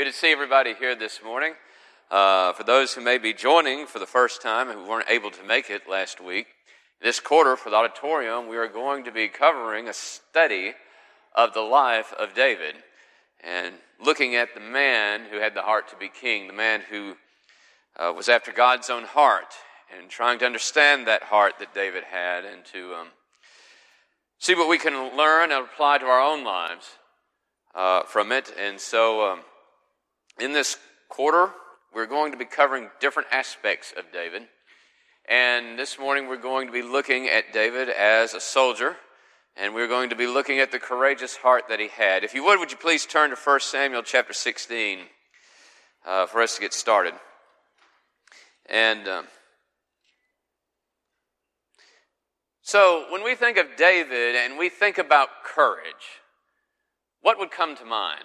Good to see everybody here this morning. Uh, for those who may be joining for the first time and who weren't able to make it last week, this quarter for the auditorium, we are going to be covering a study of the life of David and looking at the man who had the heart to be king, the man who uh, was after God's own heart, and trying to understand that heart that David had and to um, see what we can learn and apply to our own lives uh, from it. And so, um, in this quarter, we're going to be covering different aspects of David. And this morning, we're going to be looking at David as a soldier, and we're going to be looking at the courageous heart that he had. If you would, would you please turn to 1 Samuel chapter 16 uh, for us to get started? And um, so, when we think of David and we think about courage, what would come to mind?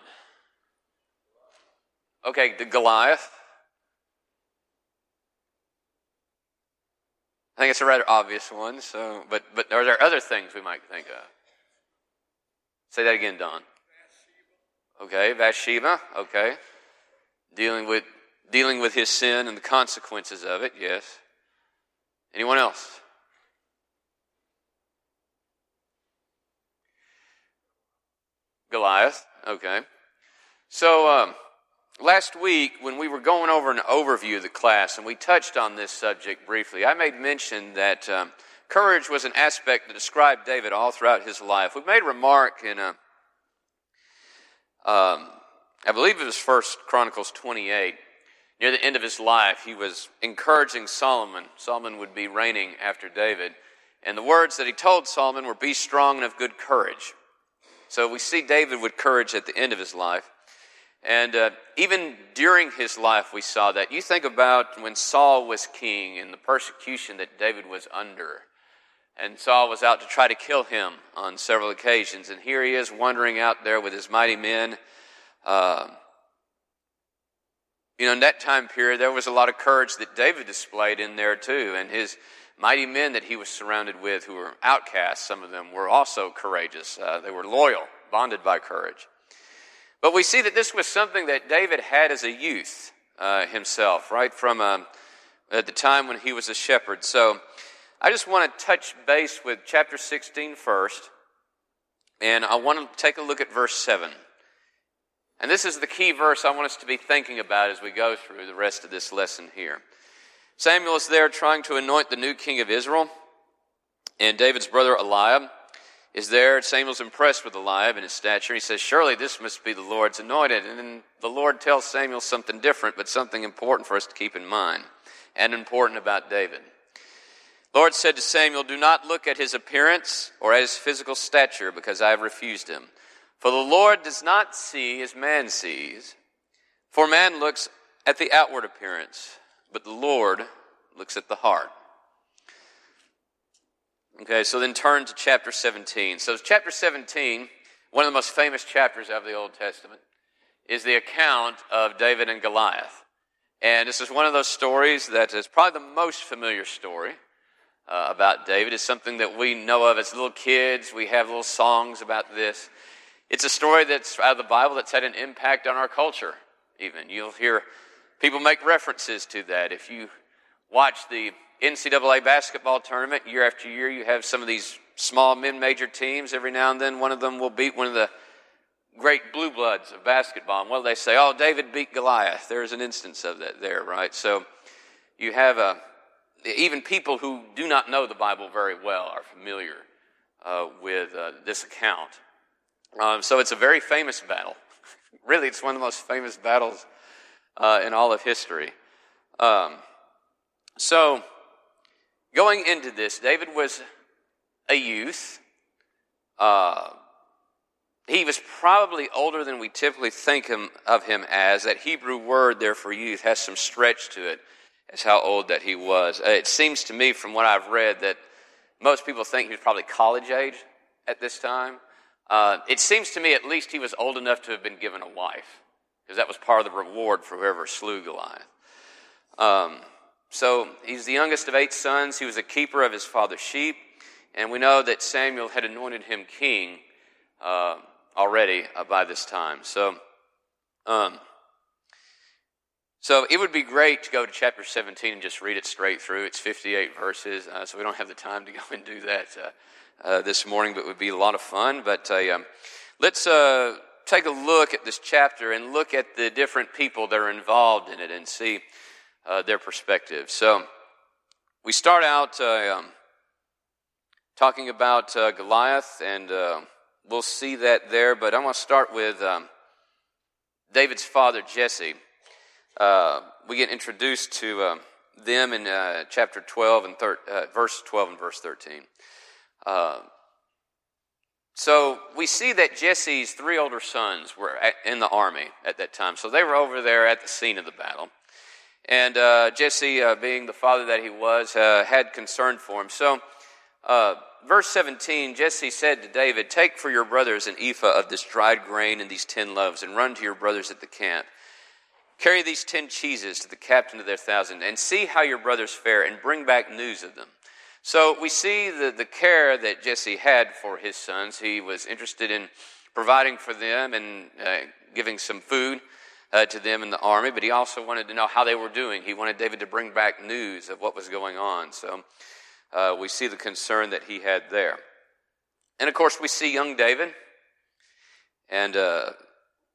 Okay, the Goliath. I think it's a rather obvious one. So, but but are there other things we might think of? Say that again, Don. Okay, Bathsheba. Okay, dealing with dealing with his sin and the consequences of it. Yes. Anyone else? Goliath. Okay. So. Um, Last week, when we were going over an overview of the class, and we touched on this subject briefly, I made mention that um, courage was an aspect that described David all throughout his life. We made a remark in, a, um, I believe it was First Chronicles 28. Near the end of his life, he was encouraging Solomon. Solomon would be reigning after David. And the words that he told Solomon were, Be strong and of good courage. So we see David with courage at the end of his life. And uh, even during his life, we saw that. You think about when Saul was king and the persecution that David was under. And Saul was out to try to kill him on several occasions. And here he is wandering out there with his mighty men. Uh, you know, in that time period, there was a lot of courage that David displayed in there too. And his mighty men that he was surrounded with, who were outcasts, some of them were also courageous. Uh, they were loyal, bonded by courage. But we see that this was something that David had as a youth uh, himself, right from um, at the time when he was a shepherd. So I just want to touch base with chapter 16 first, and I want to take a look at verse 7. And this is the key verse I want us to be thinking about as we go through the rest of this lesson here. Samuel is there trying to anoint the new king of Israel, and David's brother Eliab is there. Samuel's impressed with Eliab and his stature. He says, Surely this must be the Lord's anointed. And then the Lord tells Samuel something different, but something important for us to keep in mind and important about David. The Lord said to Samuel, Do not look at his appearance or at his physical stature, because I have refused him. For the Lord does not see as man sees. For man looks at the outward appearance, but the Lord looks at the heart. Okay, so then turn to chapter 17. So, chapter 17, one of the most famous chapters of the Old Testament, is the account of David and Goliath. And this is one of those stories that is probably the most familiar story uh, about David. It's something that we know of as little kids. We have little songs about this. It's a story that's out of the Bible that's had an impact on our culture, even. You'll hear people make references to that. If you watch the NCAA basketball tournament, year after year, you have some of these small mid major teams. Every now and then, one of them will beat one of the great blue bloods of basketball. And what do they say? Oh, David beat Goliath. There's an instance of that there, right? So you have a, uh, even people who do not know the Bible very well are familiar uh, with uh, this account. Um, so it's a very famous battle. really, it's one of the most famous battles uh, in all of history. Um, so, Going into this, David was a youth. Uh, he was probably older than we typically think him, of him as. That Hebrew word there for youth has some stretch to it as how old that he was. Uh, it seems to me, from what I've read, that most people think he was probably college age at this time. Uh, it seems to me at least he was old enough to have been given a wife, because that was part of the reward for whoever slew Goliath. Um, so he's the youngest of eight sons. He was a keeper of his father's sheep, and we know that Samuel had anointed him king uh, already uh, by this time. So, um, so it would be great to go to chapter 17 and just read it straight through. It's 58 verses, uh, so we don't have the time to go and do that uh, uh, this morning, but it would be a lot of fun. But um, let's take a look at this chapter and look at the different people that are involved in it and see uh, their perspective. So we start out um, talking about Goliath, and we'll see that there, but I want to start with um, David's father, Jesse uh, we get introduced to uh, them in uh, chapter 12 and thir- uh, verse 12 and verse 13. Uh, so we see that Jesse's three older sons were in the army at that time. So they were over there at the scene of the battle. And uh, Jesse, being the father that he was, had concern for him. So verse 17, Jesse said to David, Take for your brothers an ephah of this dried grain and these ten loaves, and run to your brothers at the camp. Carry these ten cheeses to the captain of their thousand, and see how your brothers fare, and bring back news of them. So we see the, the care that Jesse had for his sons. He was interested in providing for them and uh, giving some food uh, to them in the army, but he also wanted to know how they were doing. He wanted David to bring back news of what was going on. So uh, we see the concern that he had there. And of course, we see young David. And uh,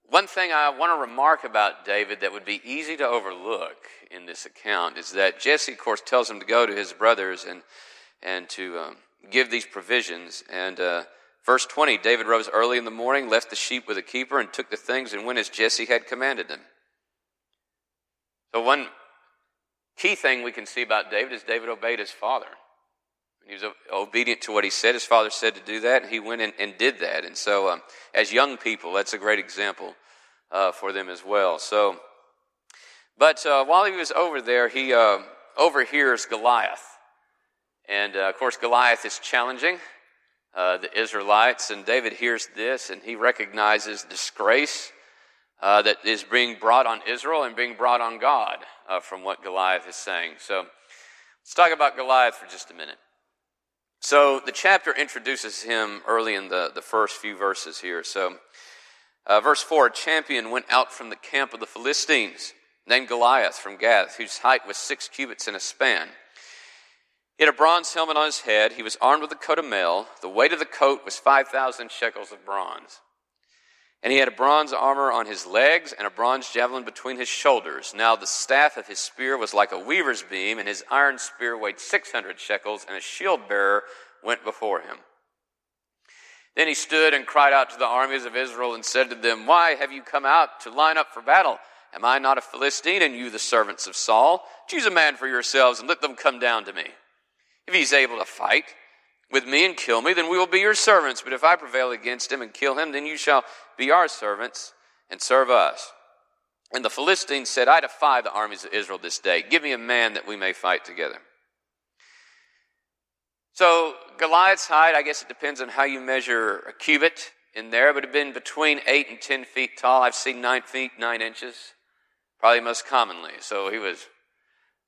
one thing I want to remark about David that would be easy to overlook in this account is that Jesse, of course, tells him to go to his brothers and, and to um, give these provisions. And uh, verse 20 David rose early in the morning, left the sheep with a keeper, and took the things and went as Jesse had commanded him. So, one key thing we can see about David is David obeyed his father. He was obedient to what he said. His father said to do that, and he went and, and did that. And so, um, as young people, that's a great example uh, for them as well. So, but uh, while he was over there, he uh, overhears Goliath, and uh, of course, Goliath is challenging uh, the Israelites. And David hears this, and he recognizes disgrace uh, that is being brought on Israel and being brought on God from what Goliath is saying. So, let's talk about Goliath for just a minute. So the chapter introduces him early in the, the first few verses here. So, uh, verse 4 A champion went out from the camp of the Philistines, named Goliath from Gath, whose height was six cubits and a span. He had a bronze helmet on his head. He was armed with a coat of mail. The weight of the coat was 5,000 shekels of bronze. And he had a bronze armor on his legs and a bronze javelin between his shoulders. Now the staff of his spear was like a weaver's beam, and his iron spear weighed 600 shekels, and a shield bearer went before him. Then he stood and cried out to the armies of Israel and said to them, Why have you come out to line up for battle? Am I not a Philistine, and you the servants of Saul? Choose a man for yourselves, and let them come down to me. If he's able to fight, with me and kill me, then we will be your servants. But if I prevail against him and kill him, then you shall be our servants and serve us. And the Philistines said, I defy the armies of Israel this day. Give me a man that we may fight together. So Goliath's height, I guess it depends on how you measure a cubit in there, but it had been between eight and ten feet tall. I've seen nine feet, nine inches, probably most commonly. So he was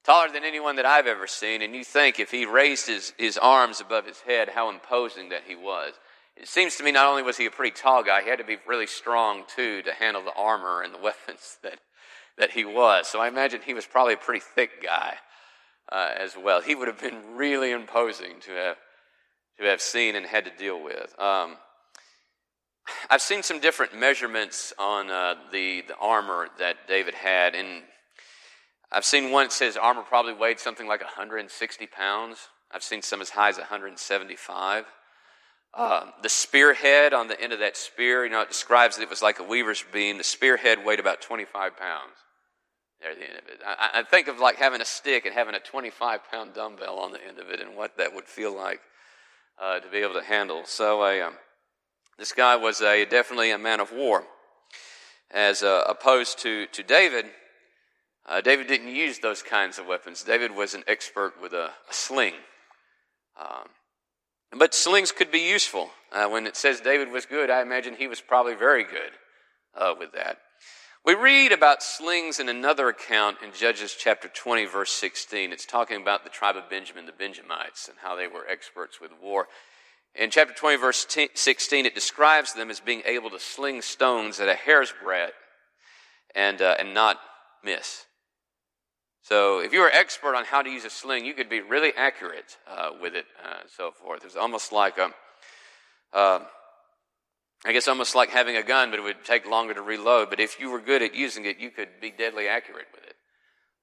taller than anyone that I've ever seen, and you think if he raised his, his arms above his head, how imposing that he was. It seems to me not only was he a pretty tall guy, he had to be really strong too to handle the armor and the weapons that, that he was. So I imagine he was probably a pretty thick guy uh, as well. He would have been really imposing to have, to have seen and had to deal with. Um, I've seen some different measurements on uh, the, the armor that David had, and I've seen one that says armor probably weighed something like 160 pounds. I've seen some as high as 175. Uh, the spearhead on the end of that spear, you know, it describes that it was like a weaver's beam. The spearhead weighed about 25 pounds. There the end of it. I, I think of like having a stick and having a 25 pound dumbbell on the end of it and what that would feel like uh, to be able to handle. So, I, um, This guy was a, definitely a man of war. As uh, opposed to, to David, uh, David didn't use those kinds of weapons. David was an expert with a, a sling. Um, but slings could be useful. Uh, when it says David was good, I imagine he was probably very good uh, with that. We read about slings in another account in Judges chapter 20, verse 16. It's talking about the tribe of Benjamin, the Benjamites, and how they were experts with war. In chapter 20, verse 16, it describes them as being able to sling stones at a hair's breadth and, uh, and not miss. So, if you were expert on how to use a sling, you could be really accurate uh, with it, uh, and so forth. It's almost like a, uh, I guess almost like having a gun, but it would take longer to reload. But if you were good at using it, you could be deadly accurate with it.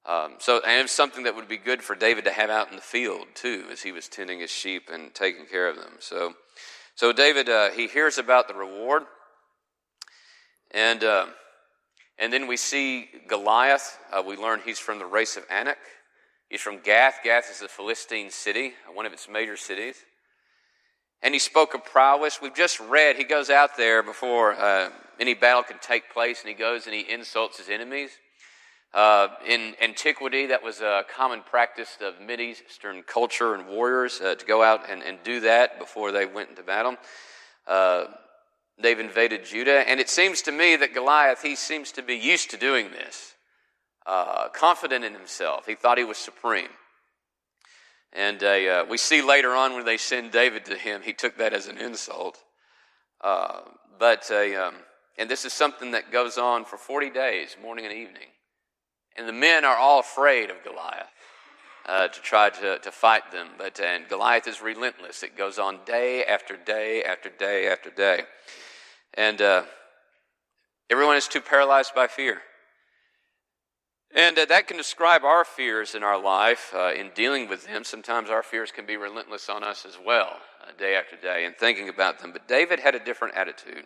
Um, so, and it's something that would be good for David to have out in the field too, as he was tending his sheep and taking care of them. So, so David uh, he hears about the reward, and uh, and then we see Goliath. Uh, we learn he's from the race of Anak. He's from Gath. Gath is a Philistine city, one of its major cities and he spoke of prowess. We've just read he goes out there before uh, any battle can take place, and he goes and he insults his enemies. Uh, in antiquity, that was a common practice of Mid Eastern culture and warriors uh, to go out and, and, do that before they went into battle. Uh, they've invaded Judah, and it seems to me that Goliath, he seems to be used to doing this, uh, confident in himself. He thought he was supreme. And uh, we see later on when they send David to him, he took that as an insult. Uh, but, uh, um, and this is something that goes on for 40 days, morning and evening. And the men are all afraid of Goliath uh, to try to, to fight them. But, and Goliath is relentless. It goes on day after day after day after day. And uh, everyone is too paralyzed by fear. And uh, that can describe our fears in our life uh, in dealing with them. Sometimes our fears can be relentless on us as well, uh, day after day, and thinking about them. But David had a different attitude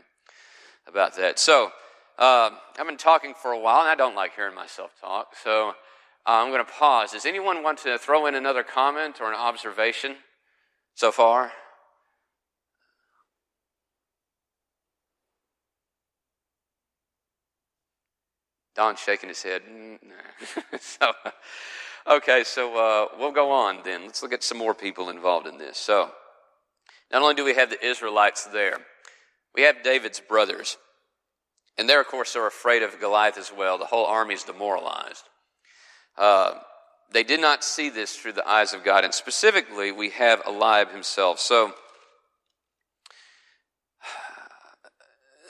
about that. So, um, I've been talking for a while, and I don't like hearing myself talk. So, uh, I'm going to pause. Does anyone want to throw in another comment or an observation so far? Don's shaking his head. Mm, so, okay, so uh, we'll go on then. Let's look at some more people involved in this. So, not only do we have the Israelites there, we have David's brothers. And they, of course, are afraid of Goliath as well. The whole army is demoralized. Uh, they did not see this through the eyes of God. And specifically, we have Eliab himself. So,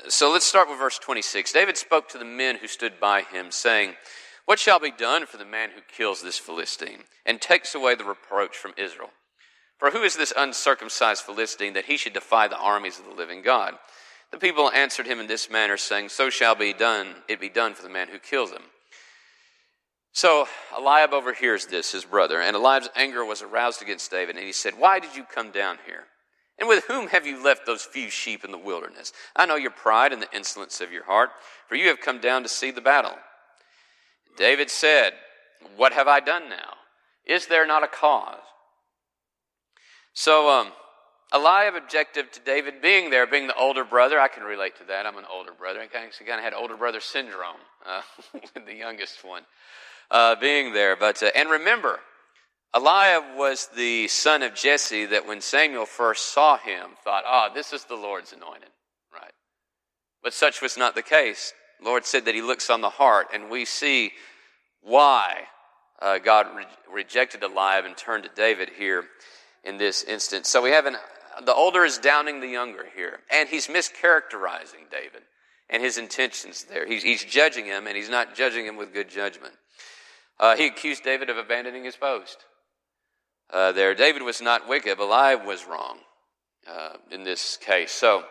So let's start with verse 26. David spoke to the men who stood by him, saying, What shall be done for the man who kills this Philistine and takes away the reproach from Israel? For who is this uncircumcised Philistine that he should defy the armies of the living God? The people answered him in this manner, saying, So shall be done, it be done for the man who kills him. So Eliab overhears this, his brother, and Eliab's anger was aroused against David, and he said, Why did you come down here? And with whom have you left those few sheep in the wilderness? I know your pride and the insolence of your heart, for you have come down to see the battle. David said, What have I done now? Is there not a cause? So, um, Eliab objective to David being there, being the older brother. I can relate to that. I'm an older brother. I kind of had older brother syndrome uh, with the youngest one uh, being there. But uh, and remember, Eliab was the son of Jesse that when Samuel first saw him, thought, ah, this is the Lord's anointed, right? But such was not the case. The Lord said that he looks on the heart, and we see why uh, God re- rejected Eliab and turned to David here in this instance. So we have an, the older is downing the younger here, and he's mischaracterizing David and his intentions there. He's, he's judging him, and he's not judging him with good judgment. Uh, he accused David of abandoning his post uh, there. David was not wicked, Eliab was wrong uh, in this case. So,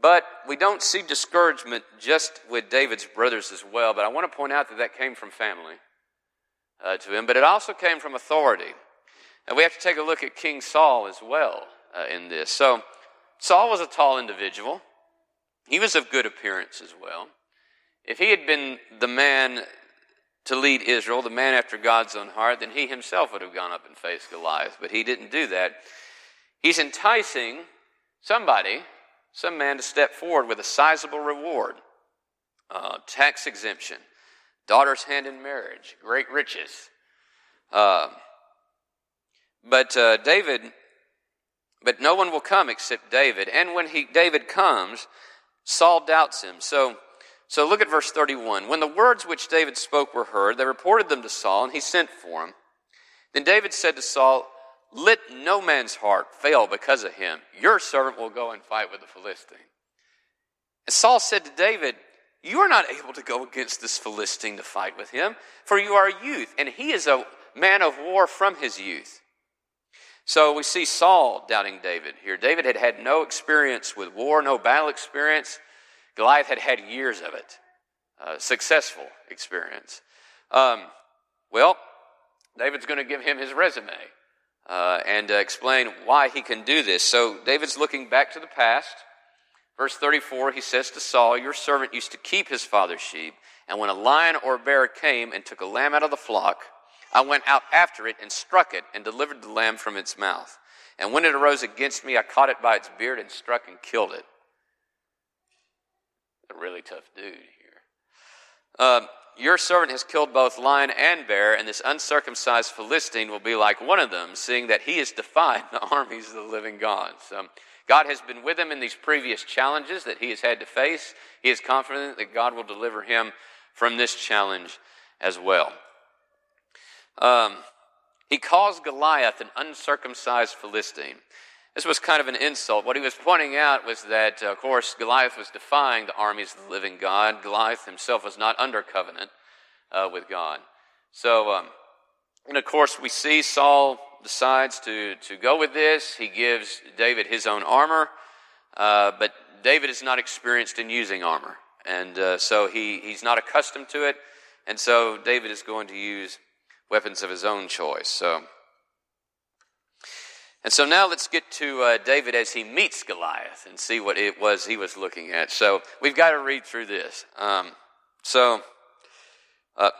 but we don't see discouragement just with David's brothers as well. But I want to point out that that came from family uh, to him, but it also came from authority. And we have to take a look at King Saul as well uh, in this. So, Saul was a tall individual. He was of good appearance as well. If he had been the man to lead Israel, the man after God's own heart, then he himself would have gone up and faced Goliath. But he didn't do that. He's enticing somebody, some man to step forward with a sizable reward, uh, tax exemption, daughter's hand in marriage, great riches. Uh, but uh, David, but no one will come except David. And when he, David comes, Saul doubts him. So, so look at verse 31. When the words which David spoke were heard, they reported them to Saul, and he sent for him. Then David said to Saul, Let no man's heart fail because of him. Your servant will go and fight with the Philistine. And Saul said to David, You are not able to go against this Philistine to fight with him, for you are a youth, and he is a man of war from his youth. So we see Saul doubting David here. David had had no experience with war, no battle experience. Goliath had had years of it, uh, successful experience. Um, well, David's going to give him his resume uh, and uh, explain why he can do this. So David's looking back to the past. Verse 34, he says to Saul, Your servant used to keep his father's sheep, and when a lion or a bear came and took a lamb out of the flock, I went out after it and struck it and delivered the lamb from its mouth. And when it arose against me, I caught it by its beard and struck and killed it. A really tough dude here. Um, your servant has killed both lion and bear, and this uncircumcised Philistine will be like one of them, seeing that he has defied the armies of the living God. So God has been with him in these previous challenges that he has had to face. He is confident that God will deliver him from this challenge as well. Um, he calls Goliath an uncircumcised Philistine. This was kind of an insult. What he was pointing out was that, uh, of course, Goliath was defying the armies of the living God. Goliath himself was not under covenant uh, with God. So, um, and of course, we see Saul decides to, to go with this. He gives David his own armor, uh, but David is not experienced in using armor. And uh, so he, he's not accustomed to it. And so David is going to use weapons of his own choice. So, and so now let's get to uh, David as he meets Goliath and see what it was he was looking at. So we've got to read through this. Um, so uh,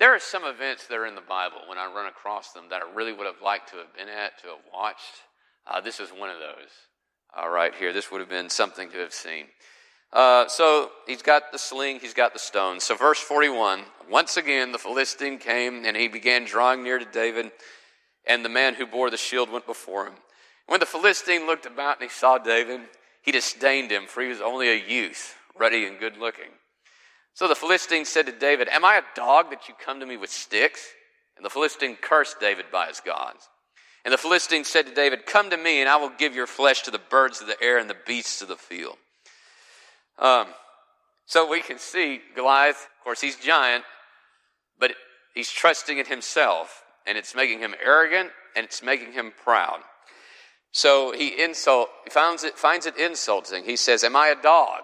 there are some events that are in the Bible when I run across them that I really would have liked to have been at, to have watched. Uh, this is one of those. right here. This would have been something to have seen. Uh, so he's got the sling, he's got the stone. So, verse 41 once again, the Philistine came and he began drawing near to David, and the man who bore the shield went before him. When the Philistine looked about and he saw David, he disdained him, for he was only a youth, ruddy and good looking. So the Philistine said to David, Am I a dog that you come to me with sticks? And the Philistine cursed David by his gods. And the Philistine said to David, Come to me, and I will give your flesh to the birds of the air and the beasts of the field. Um, so we can see Goliath, of course, he's giant, but he's trusting in himself, and it's making him arrogant, and it's making him proud. So he insult, finds it, finds it insulting. He says, Am I a dog?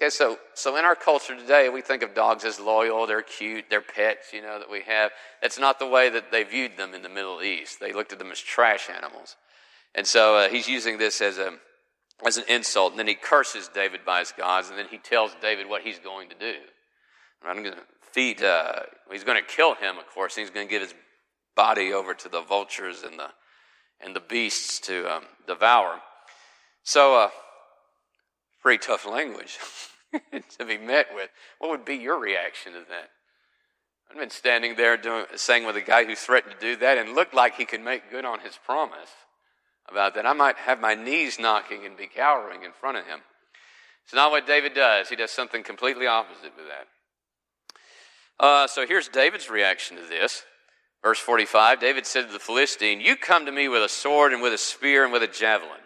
Okay, so, so in our culture today, we think of dogs as loyal, they're cute, they're pets, you know, that we have. That's not the way that they viewed them in the Middle East. They looked at them as trash animals. And so uh, he's using this as a, as an insult. And then he curses David by his gods, and then he tells David what he's going to do. I'm going to feed, uh, he's going to kill him, of course. He's going to give his body over to the vultures and the, and the beasts to um, devour. So, uh, pretty tough language to be met with. What would be your reaction to that? I've been standing there doing, saying with a guy who threatened to do that and looked like he could make good on his promise about that. I might have my knees knocking and be cowering in front of him. It's not what David does. He does something completely opposite to that. Uh, so here's David's reaction to this. Verse 45 David said to the Philistine, You come to me with a sword and with a spear and with a javelin.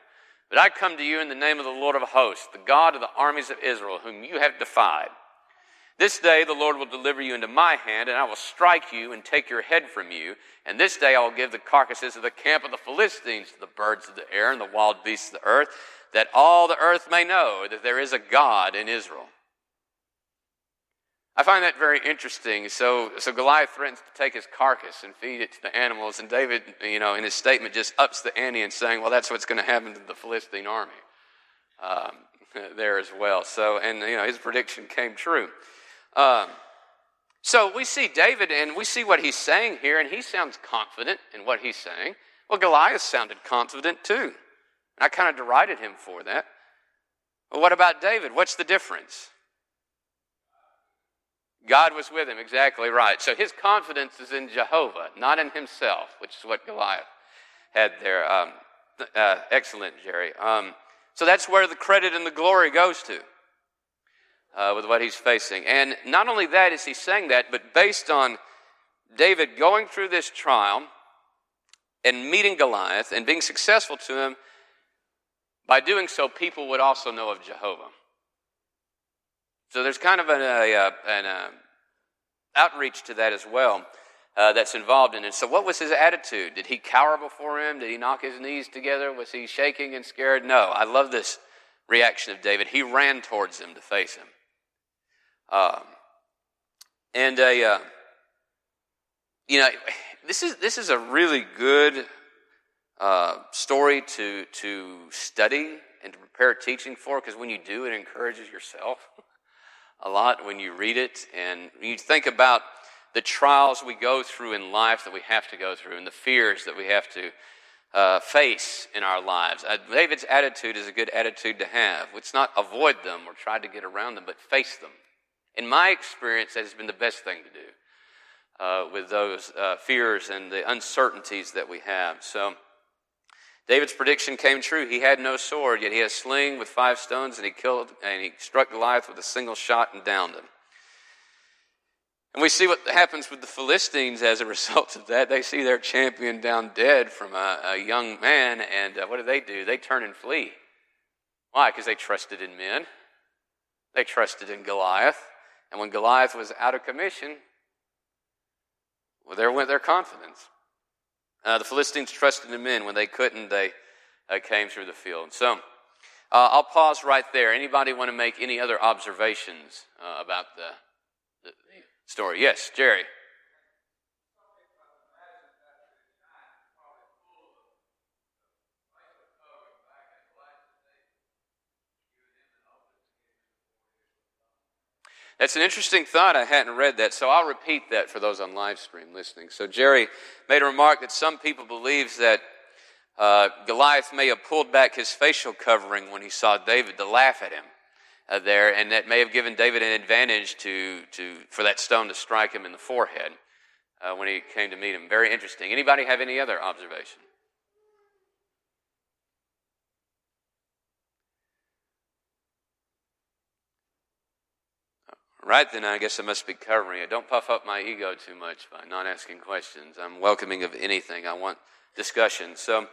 But I come to you in the name of the Lord of hosts, the God of the armies of Israel, whom you have defied. This day the Lord will deliver you into my hand, and I will strike you and take your head from you. And this day I will give the carcasses of the camp of the Philistines to the birds of the air and the wild beasts of the earth, that all the earth may know that there is a God in Israel. I find that very interesting. So, so Goliath threatens to take his carcass and feed it to the animals, and David, you know, in his statement, just ups the ante and saying, "Well, that's what's going to happen to the Philistine army um, there as well." So, and you know, his prediction came true. Um, so we see David and we see what he's saying here, and he sounds confident in what he's saying. Well, Goliath sounded confident too. And I kind of derided him for that. Well, what about David? What's the difference? God was with him, exactly right. So his confidence is in Jehovah, not in himself, which is what Goliath had there. Um, uh, excellent, Jerry. Um, so that's where the credit and the glory goes to uh, with what he's facing. And not only that is he saying that, but based on David going through this trial and meeting Goliath and being successful to him, by doing so, people would also know of Jehovah. So there's kind of an, an a outreach to that as well uh, that's involved in it. So, what was his attitude? Did he cower before him? Did he knock his knees together? Was he shaking and scared? No. I love this reaction of David. He ran towards him to face him. Um, and a, uh, you know, this is this is a really good uh, story to to study and to prepare teaching for because when you do, it encourages yourself a lot when you read it and you think about the trials we go through in life that we have to go through and the fears that we have to uh, face in our lives. Uh, David's attitude is a good attitude to have. It's not avoid them or try to get around them, but face them. In my experience, that has been the best thing to do uh, with those uh, fears and the uncertainties that we have. So, David's prediction came true. He had no sword, yet he had a sling with five stones, and he killed and he struck Goliath with a single shot and downed him. And we see what happens with the Philistines as a result of that. They see their champion down dead from a, a young man, and uh, what do they do? They turn and flee. Why? Because they trusted in men. They trusted in Goliath. And when Goliath was out of commission, well, there went their confidence. Uh, the Philistines trusted in men. When they couldn't, they uh, came through the field. So uh, I'll pause right there. Anybody want to make any other observations uh, about the story. Yes, Jerry. That's an interesting thought. I hadn't read that, so I'll repeat that for those on live stream listening. So Jerry made a remark that some people believe that uh, Goliath may have pulled back his facial covering when he saw David to laugh at him uh, there, and that may have given David an advantage to, to, for that stone to strike him in the forehead uh, when he came to meet him. Very interesting. Anybody have any other observation? Right then, I guess I must be covering it. Don't puff up my ego too much by not asking questions. I'm welcoming of anything. I want discussion. So,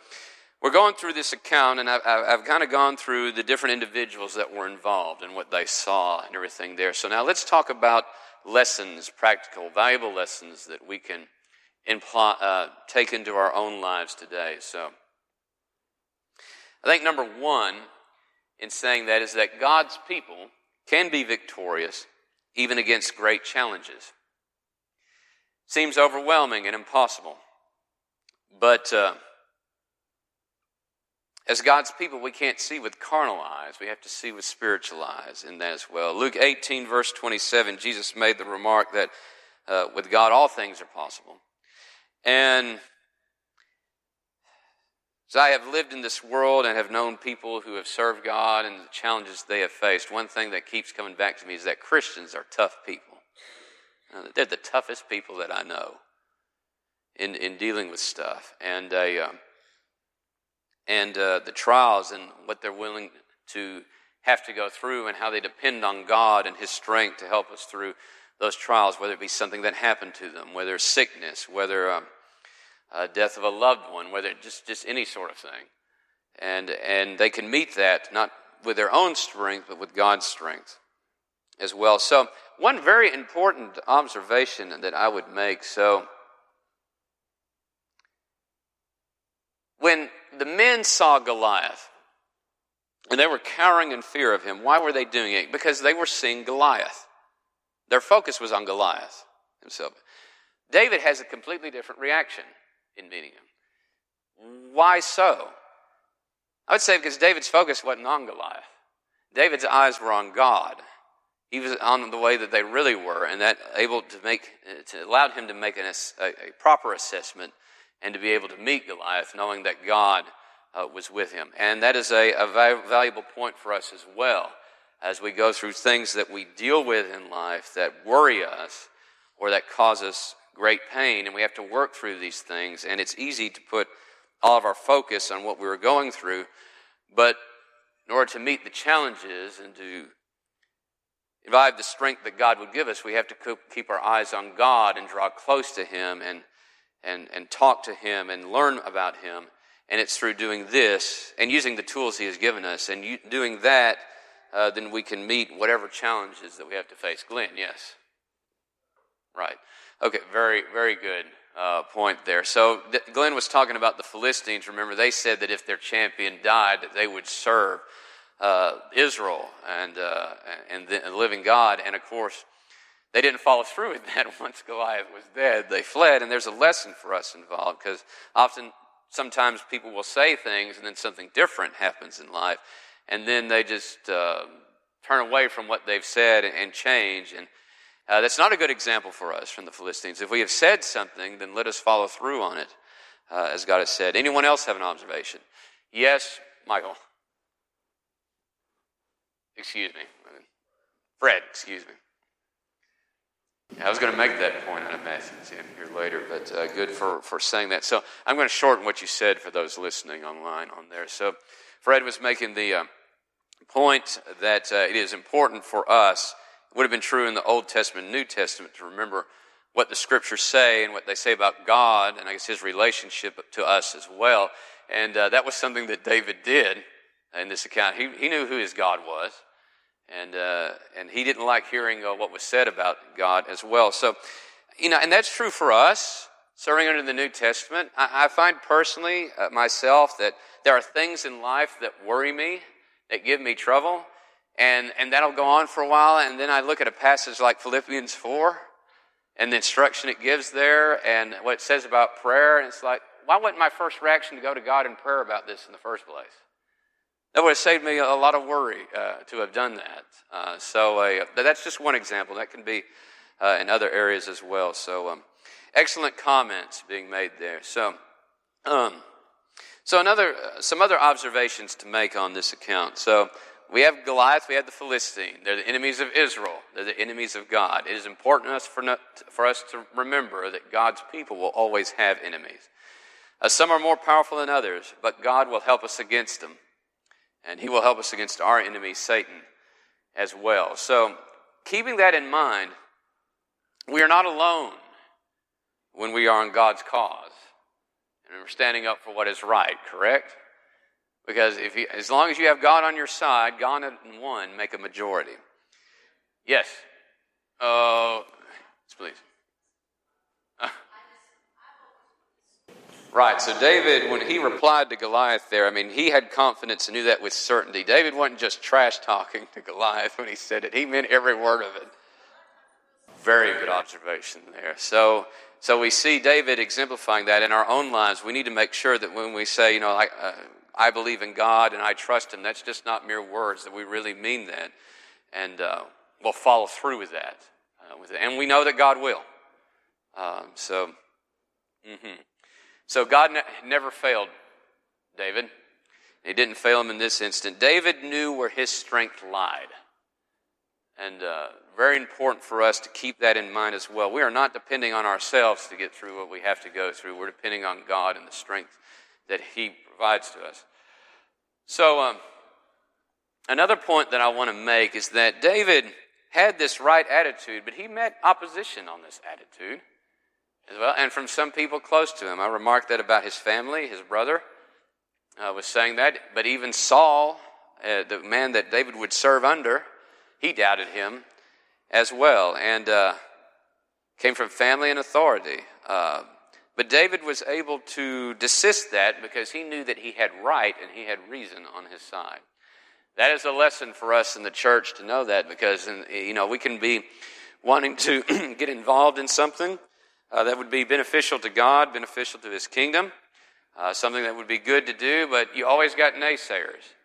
we're going through this account, and I've, I've kind of gone through the different individuals that were involved and what they saw and everything there. So now let's talk about lessons, practical, valuable lessons that we can imply, uh, take into our own lives today. So I think number one in saying that is that God's people can be victorious even against great challenges. Seems overwhelming and impossible, but. Uh, as God's people, we can't see with carnal eyes. We have to see with spiritual eyes in that as well. Luke 18, verse 27, Jesus made the remark that uh, with God all things are possible. And as I have lived in this world and have known people who have served God and the challenges they have faced, one thing that keeps coming back to me is that Christians are tough people. Uh, they're the toughest people that I know in, in dealing with stuff. And uh, and uh, the trials and what they're willing to have to go through and how they depend on God and His strength to help us through those trials, whether it be something that happened to them, whether sickness, whether um, Uh, death of a loved one, whether just, just any sort of thing. And, and they can meet that not with their own strength, but with God's strength as well. So, one very important observation that I would make so, when the men saw Goliath and they were cowering in fear of him. Why were they doing it? Because they were seeing Goliath. Their focus was on Goliath himself. David has a completely different reaction in meeting him. Why so? I would say because David's focus wasn't on Goliath. David's eyes were on God. He was on the way that they really were, and that able to make, to allowed him to make an, a, a proper assessment and to be able to meet Goliath, knowing that God uh, was with him. And that is a, a valuable point for us as well as we go through things that we deal with in life that worry us or that cause us great pain. And we have to work through these things. And it's easy to put all of our focus on what we were going through. But in order to meet the challenges and to revive the strength that God would give us, we have to keep our eyes on God and draw close to Him and, and, and talk to Him and learn about Him. And it's through doing this and using the tools He has given us and doing that, uh, then we can meet whatever challenges that we have to face. Glenn, yes? Right. Okay, very, very good uh, point there. So Glenn was talking about the Philistines. Remember, they said that if their champion died, that they would serve uh, Israel and, uh, and the living God. And of course, they didn't follow through with that. Once Goliath was dead, they fled. And there's a lesson for us involved because often, sometimes people will say things and then something different happens in life. And then they just uh, turn away from what they've said and change. And uh, that's not a good example for us from the Philistines. If we have said something, then let us follow through on it, uh, as God has said. Anyone else have an observation? Yes, Michael. Excuse me. Fred, excuse me. I was going to make that point in a message in here later, but uh, good for, for saying that. So I'm going to shorten what you said for those listening online on there. So Fred was making the uh, point that uh, it is important for us, would have been true in the Old Testament New Testament, to remember what the scriptures say and what they say about God and I guess his relationship to us as well. And uh, that was something that David did in this account. He, he knew who his God was and uh, and he didn't like hearing uh, what was said about God as well. So, you know, and that's true for us serving under the New Testament. I, I find personally uh, myself that there are things in life that worry me, that give me trouble, and and that'll go on for a while, and then I look at a passage like Philippians four, and the instruction it gives there, and what it says about prayer, and it's like, why wasn't my first reaction to go to God in prayer about this in the first place? That would have saved me a lot of worry uh, to have done that. Uh, so uh, that's just one example. That can be uh, in other areas as well. So um, excellent comments being made there. So, um, so another uh, some other observations to make on this account. So we have Goliath, we have the Philistine. They're the enemies of Israel. They're the enemies of God. It is important for, us to remember that God's people will always have enemies. Uh, some are more powerful than others, but God will help us against them. And he will help us against our enemy, Satan, as well. So, keeping that in mind, we are not alone when we are on God's cause. And we're standing up for what is right, correct? Because if as long as you have God on your side, God and one make a majority. Yes. Uh, please. Right, so David, when he replied to Goliath there, I mean, he had confidence and knew that with certainty. David wasn't just trash talking to Goliath when he said it, he meant every word of it. Very good observation there. So, so we see David exemplifying that in our own lives. We need to make sure that when we say, you know, I, uh, I believe in God and I trust Him, that's just not mere words, that we really mean that. And uh, we'll follow through with that. Uh, with it. And we know that God will. Um, so, mm-hmm. So God ne- never failed David. He didn't fail him in this instant. David knew where his strength lied. And uh, very important for us to keep that in mind as well. We are not depending on ourselves to get through what we have to go through. We're depending on God and the strength that He provides to us. So, um, another point that I want to make is that David had this right attitude, but he met opposition on this attitude as well, and from some people close to him. I remarked that about his family, his brother uh, was saying that, but even Saul, uh, the man that David would serve under, he doubted him as well, and uh, came from family and authority. Uh, but David was able to desist that because he knew that he had right and he had reason on his side. That is a lesson for us in the church to know that because, you know, we can be wanting to get involved in something uh, that would be beneficial to God, beneficial to His kingdom, uh, something that would be good to do, but you always got naysayers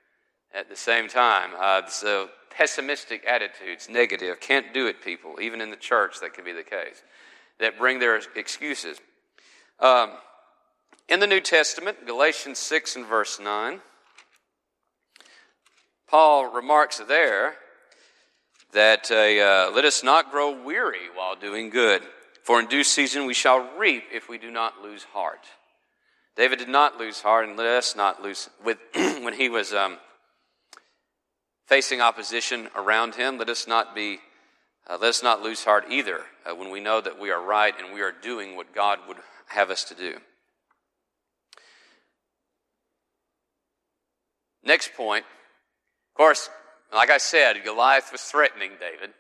at the same time. Uh, so pessimistic attitudes, negative, can't do it people, even in the church that can be the case, that bring their excuses. Um, In the New Testament, Galatians 6 and verse 9, Paul remarks there that uh, let us not grow weary while doing good, for in due season we shall reap if we do not lose heart. David did not lose heart, and let us not lose with when he was um, facing opposition around him. Let us not be, uh, let us not lose heart either uh, when we know that we are right and we are doing what God would have us to do. Next point, of course, like I said, Goliath was threatening David,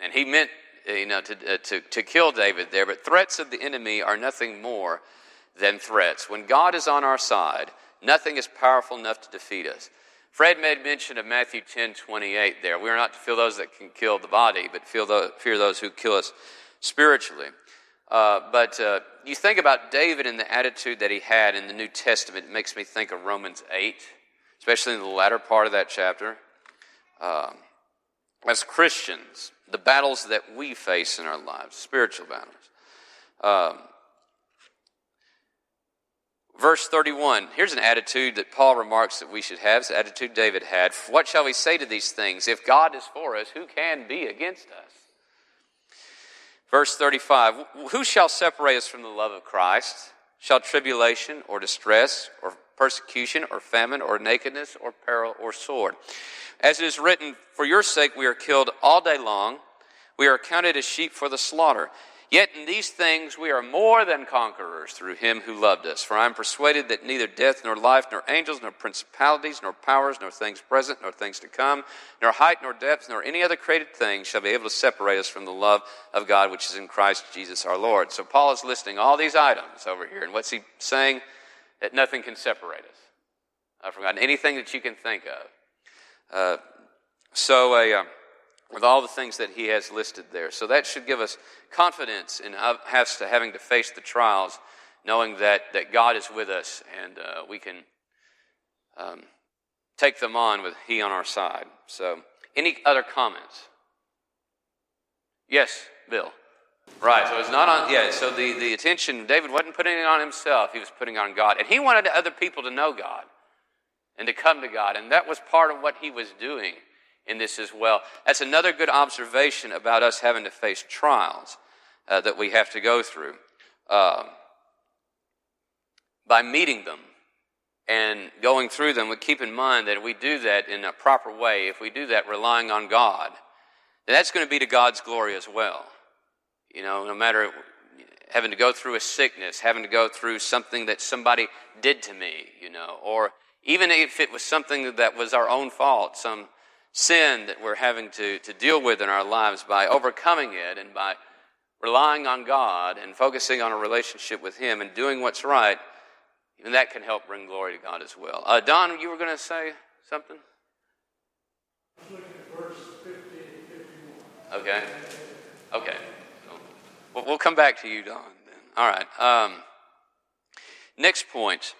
and he meant you know to, uh, to, to kill David there. But threats of the enemy are nothing more than threats. When God is on our side, nothing is powerful enough to defeat us. Fred made mention of Matthew 10 28 there. We are not to fear those that can kill the body, but fear those who kill us spiritually. Uh, but uh, you think about David and the attitude that he had in the New Testament, it makes me think of Romans 8, especially in the latter part of that chapter. Um, as Christians, the battles that we face in our lives, spiritual battles. Um, Verse 31, here's an attitude that Paul remarks that we should have. It's the attitude David had. What shall we say to these things? If God is for us, who can be against us? Verse 35, who shall separate us from the love of Christ? Shall tribulation or distress or persecution or famine or nakedness or peril or sword? As it is written, for your sake we are killed all day long. We are counted as sheep for the slaughter. Yet in these things we are more than conquerors through him who loved us. For I am persuaded that neither death, nor life, nor angels, nor principalities, nor powers, nor things present, nor things to come, nor height, nor depth, nor any other created thing shall be able to separate us from the love of God which is in Christ Jesus our Lord. So Paul is listing all these items over here. And what's he saying? That nothing can separate us uh, from God. Anything that you can think of. Uh, so a. Um, with all the things that he has listed there. So that should give us confidence in has to having to face the trials, knowing that, that God is with us and uh, we can um, take them on with He on our side. So, any other comments? Yes, Bill. Right, so it's not on, yeah, so the, the attention, David wasn't putting it on himself, he was putting it on God. And he wanted other people to know God and to come to God. And that was part of what he was doing in this as well. That's another good observation about us having to face trials uh, that we have to go through. Um, by meeting them and going through them, we keep in mind that if we do that in a proper way, if we do that relying on God, then that's going to be to God's glory as well. You know, no matter having to go through a sickness, having to go through something that somebody did to me, you know, or even if it was something that was our own fault, some sin that we're having to, to deal with in our lives by overcoming it and by relying on God and focusing on a relationship with Him and doing what's right, even that can help bring glory to God as well. Uh, Don, you were going to say something? Okay. Okay. So we'll come back to you, Don. Then. All right. Um, next point.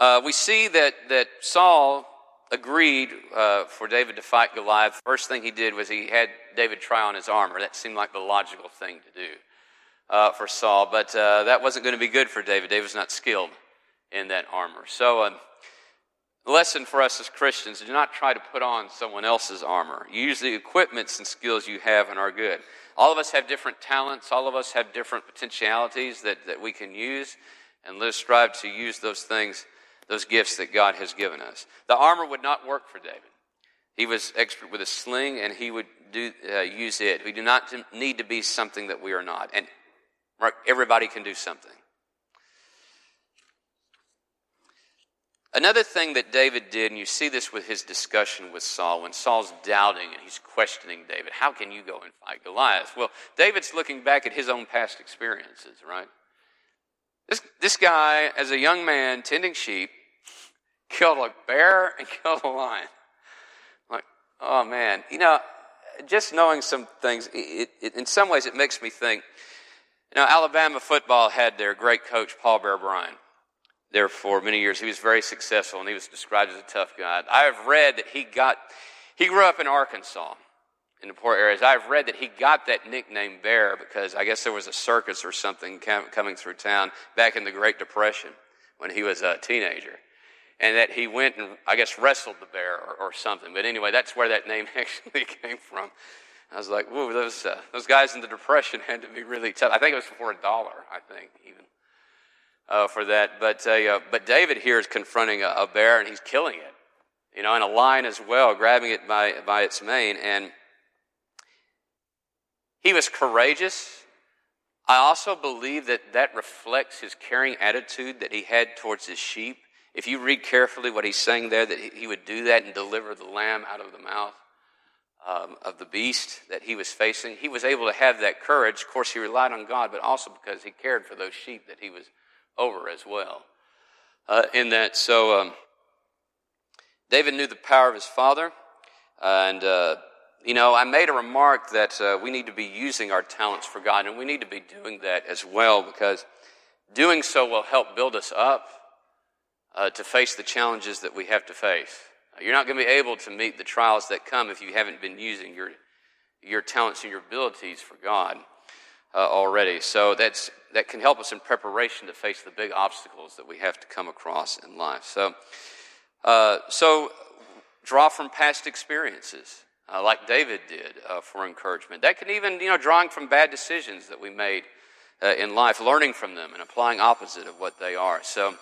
Uh, we see that, that Saul agreed uh, for David to fight Goliath, first thing he did was he had David try on his armor. That seemed like the logical thing to do uh, for Saul, but uh, that wasn't going to be good for David. David was not skilled in that armor. So, um, lesson for us as Christians do not try to put on someone else's armor. Use the equipments and skills you have and are good. All of us have different talents, all of us have different potentialities that, that we can use, and let us strive to use those things those gifts that God has given us. The armor would not work for David. He was expert with a sling and he would do, uh, use it. We do not need to be something that we are not. And everybody can do something. Another thing that David did, and you see this with his discussion with Saul, when Saul's doubting and he's questioning David, how can you go and fight Goliath? Well, David's looking back at his own past experiences, right? This, this guy, as a young man tending sheep, killed a bear and killed a lion. Like, oh man, you know, just knowing some things, it, it, in some ways, it makes me think. You know, Alabama football had their great coach, Paul Bear Bryant, there for many years. He was very successful and he was described as a tough guy. I have read that he got, he grew up in Arkansas. In the poor areas. I've read that he got that nickname Bear because I guess there was a circus or something coming through town back in the Great Depression when he was a teenager. And that he went and, I guess, wrestled the bear or, or something. But anyway, that's where that name actually came from. I was like, whoa, those, uh, those guys in the Depression had to be really tough. I think it was for a dollar, I think, even, uh, for that. But, uh, but David here is confronting a, a bear and he's killing it, you know, and a lion as well, grabbing it by, by its mane. And he was courageous. I also believe that that reflects his caring attitude that he had towards his sheep. If you read carefully what he's saying there, that he would do that and deliver the lamb out of the mouth um, of the beast that he was facing, he was able to have that courage. Of course, he relied on God, but also because he cared for those sheep that he was over as well. Uh, in that, so um, David knew the power of his father, and uh, you know, I made a remark that uh, we need to be using our talents for God, and we need to be doing that as well because doing so will help build us up uh, to face the challenges that we have to face. You're not going to be able to meet the trials that come if you haven't been using your, your talents and your abilities for God uh, already. So that's, that can help us in preparation to face the big obstacles that we have to come across in life. So, uh, so draw from past experiences uh, like David did uh, for encouragement. That can even, you know, drawing from bad decisions that we made uh, in life, learning from them and applying opposite of what they are. So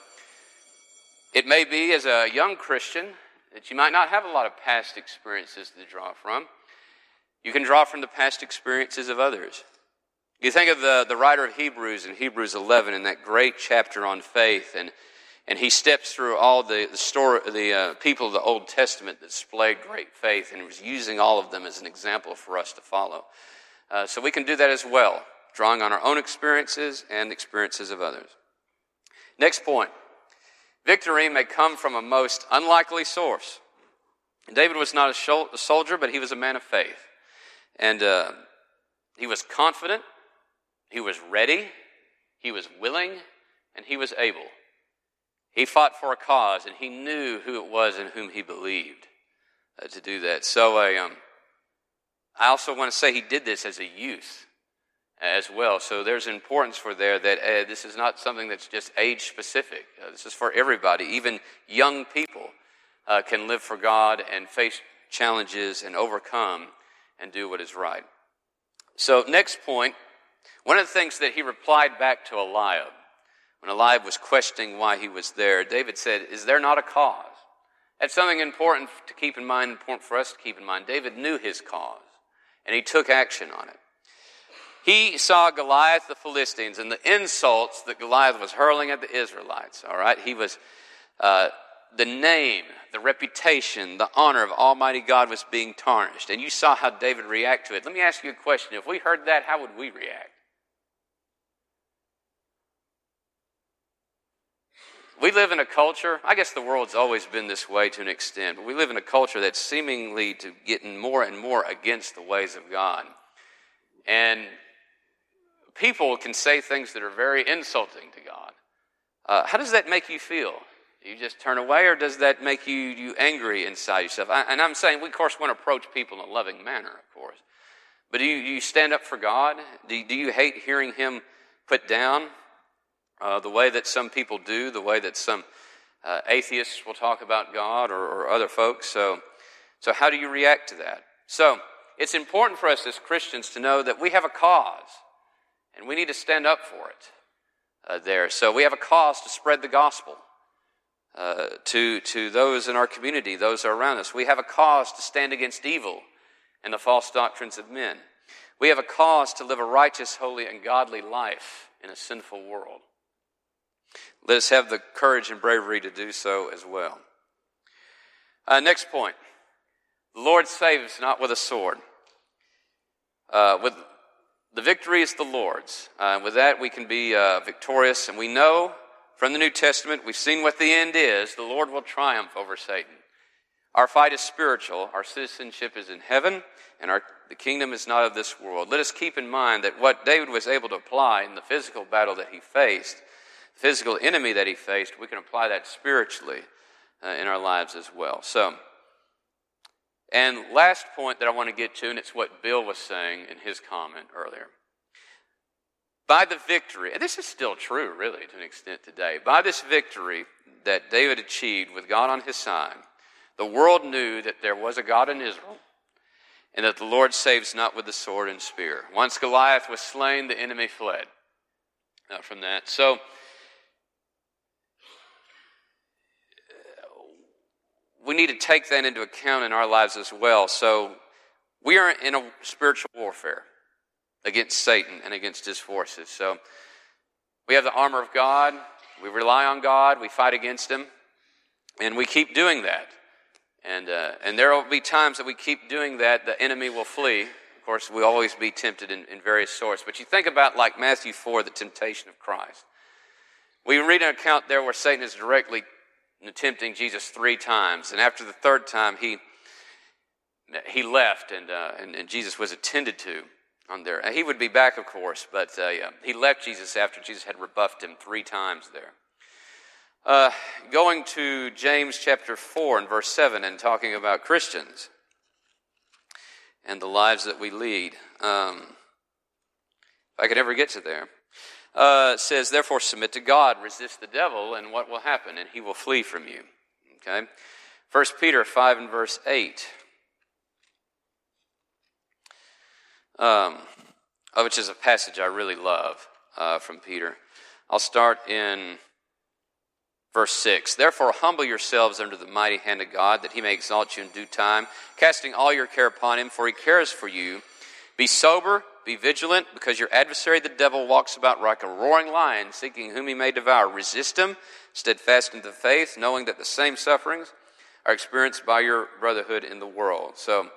it may be as a young Christian that you might not have a lot of past experiences to draw from. You can draw from the past experiences of others. You think of the, the writer of Hebrews in Hebrews 11 in that great chapter on faith and and he steps through all the, the, story, the uh, people of the Old Testament that displayed great faith, and was using all of them as an example for us to follow. Uh, so we can do that as well, drawing on our own experiences and experiences of others. Next point victory may come from a most unlikely source. David was not a, soldier, but he was a man of faith. And uh, he was confident, he was ready, he was willing, and he was able. He fought for a cause, and he knew who it was in whom he believed uh, to do that. So I, um, I also want to say he did this as a youth as well. So there's importance for there that uh, this is not something that's just age specific. Uh, this is for everybody. Even young people uh, can live for God and face challenges and overcome and do what is right. So next point, one of the things that he replied back to Eliab when Eliab was questioning why he was there, David said, Is there not a cause? That's something important to keep in mind, important for us to keep in mind. David knew his cause, and he took action on it. He saw Goliath, the Philistines, and the insults that Goliath was hurling at the Israelites. All right? He was, uh, the name, the reputation, the honor of Almighty God was being tarnished. And you saw how David reacted to it. Let me ask you a question. If we heard that, how would we react? We live in a culture, I guess the world's always been this way to an extent, but we live in a culture that's seemingly to getting more and more against the ways of God. And people can say things that are very insulting to God. Uh, how does that make you feel? Do you just turn away, or does that make you, you angry inside yourself? I, and I'm saying we, of course, want to approach people in a loving manner, of course. But do you, do you stand up for God? Do, do you hate hearing Him put down? Uh, the way that some people do, the way that some uh, atheists will talk about God or, or other folks. So, so, how do you react to that? So, it's important for us as Christians to know that we have a cause and we need to stand up for it uh, there. So, we have a cause to spread the gospel. Uh, to, to those in our community, those around us. We have a cause to stand against evil and the false doctrines of men. We have a cause to live a righteous, holy, and godly life in a sinful world. Let us have the courage and bravery to do so as well. Uh, next point. The Lord saves not with a sword. Uh, with the victory is the Lord's. Uh, with that, we can be uh, victorious, and we know from the New Testament, we've seen what the end is. The Lord will triumph over Satan. Our fight is spiritual. Our citizenship is in heaven, and our, the kingdom is not of this world. Let us keep in mind that what David was able to apply in the physical battle that he faced physical enemy that he faced, we can apply that spiritually uh, in our lives as well. So, And last point that I want to get to, and it's what Bill was saying in his comment earlier. By the victory, and this is still true, really, to an extent today, by this victory that David achieved with God on his side, the world knew that there was a God in Israel and that the Lord saves not with the sword and spear. Once Goliath was slain, the enemy fled from that. So, we need to take that into account in our lives as well. So, we are in a spiritual warfare against Satan and against his forces. So, we have the armor of God. We rely on God. We fight against him. And we keep doing that. And, uh, and there will be times that we keep doing that, the enemy will flee. Of course, we always be tempted in, in various sorts. But you think about, like Matthew 4, the temptation of Christ. We read an account there where Satan is directly tempting Jesus three times. And after the third time, he, he left, and, uh, and, and, Jesus was attended to on there. He would be back, of course, but uh, yeah, he left Jesus after Jesus had rebuffed him three times there. Uh, going to James chapter 4 and verse 7 and talking about Christians and the lives that we lead. Um, if I could ever get to there. Uh, says, therefore, submit to God, resist the devil, and what will happen? And he will flee from you. Okay? 1 Peter 5 and verse 8. Um, which is a passage I really love uh, from Peter. I'll start in Verse 6 Therefore, humble yourselves under the mighty hand of God, that he may exalt you in due time, casting all your care upon him, for he cares for you. Be sober, be vigilant, because your adversary, the devil, walks about like a roaring lion, seeking whom he may devour. Resist him, steadfast in the faith, knowing that the same sufferings are experienced by your brotherhood in the world. So,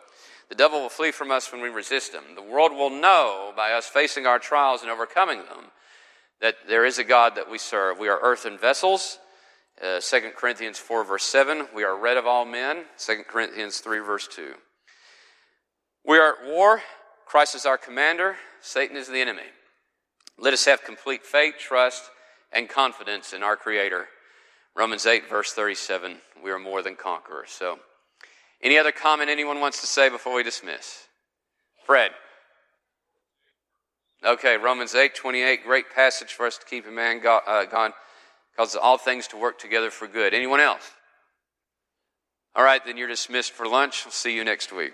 the devil will flee from us when we resist him. The world will know by us facing our trials and overcoming them that there is a God that we serve. We are earthen vessels uh, 2 Corinthians 4, verse 7, we are read of all men. 2 Corinthians 3, verse 2. We are at war. Christ is our commander. Satan is the enemy. Let us have complete faith, trust, and confidence in our Creator. Romans 8, verse 37, we are more than conquerors. So, any other comment anyone wants to say before we dismiss? Fred. Okay, Romans 8, 28, great passage for us to keep in mind. God, uh, God causes all things to work together for good. Anyone else? All right, then you're dismissed for lunch. I'll see you next week.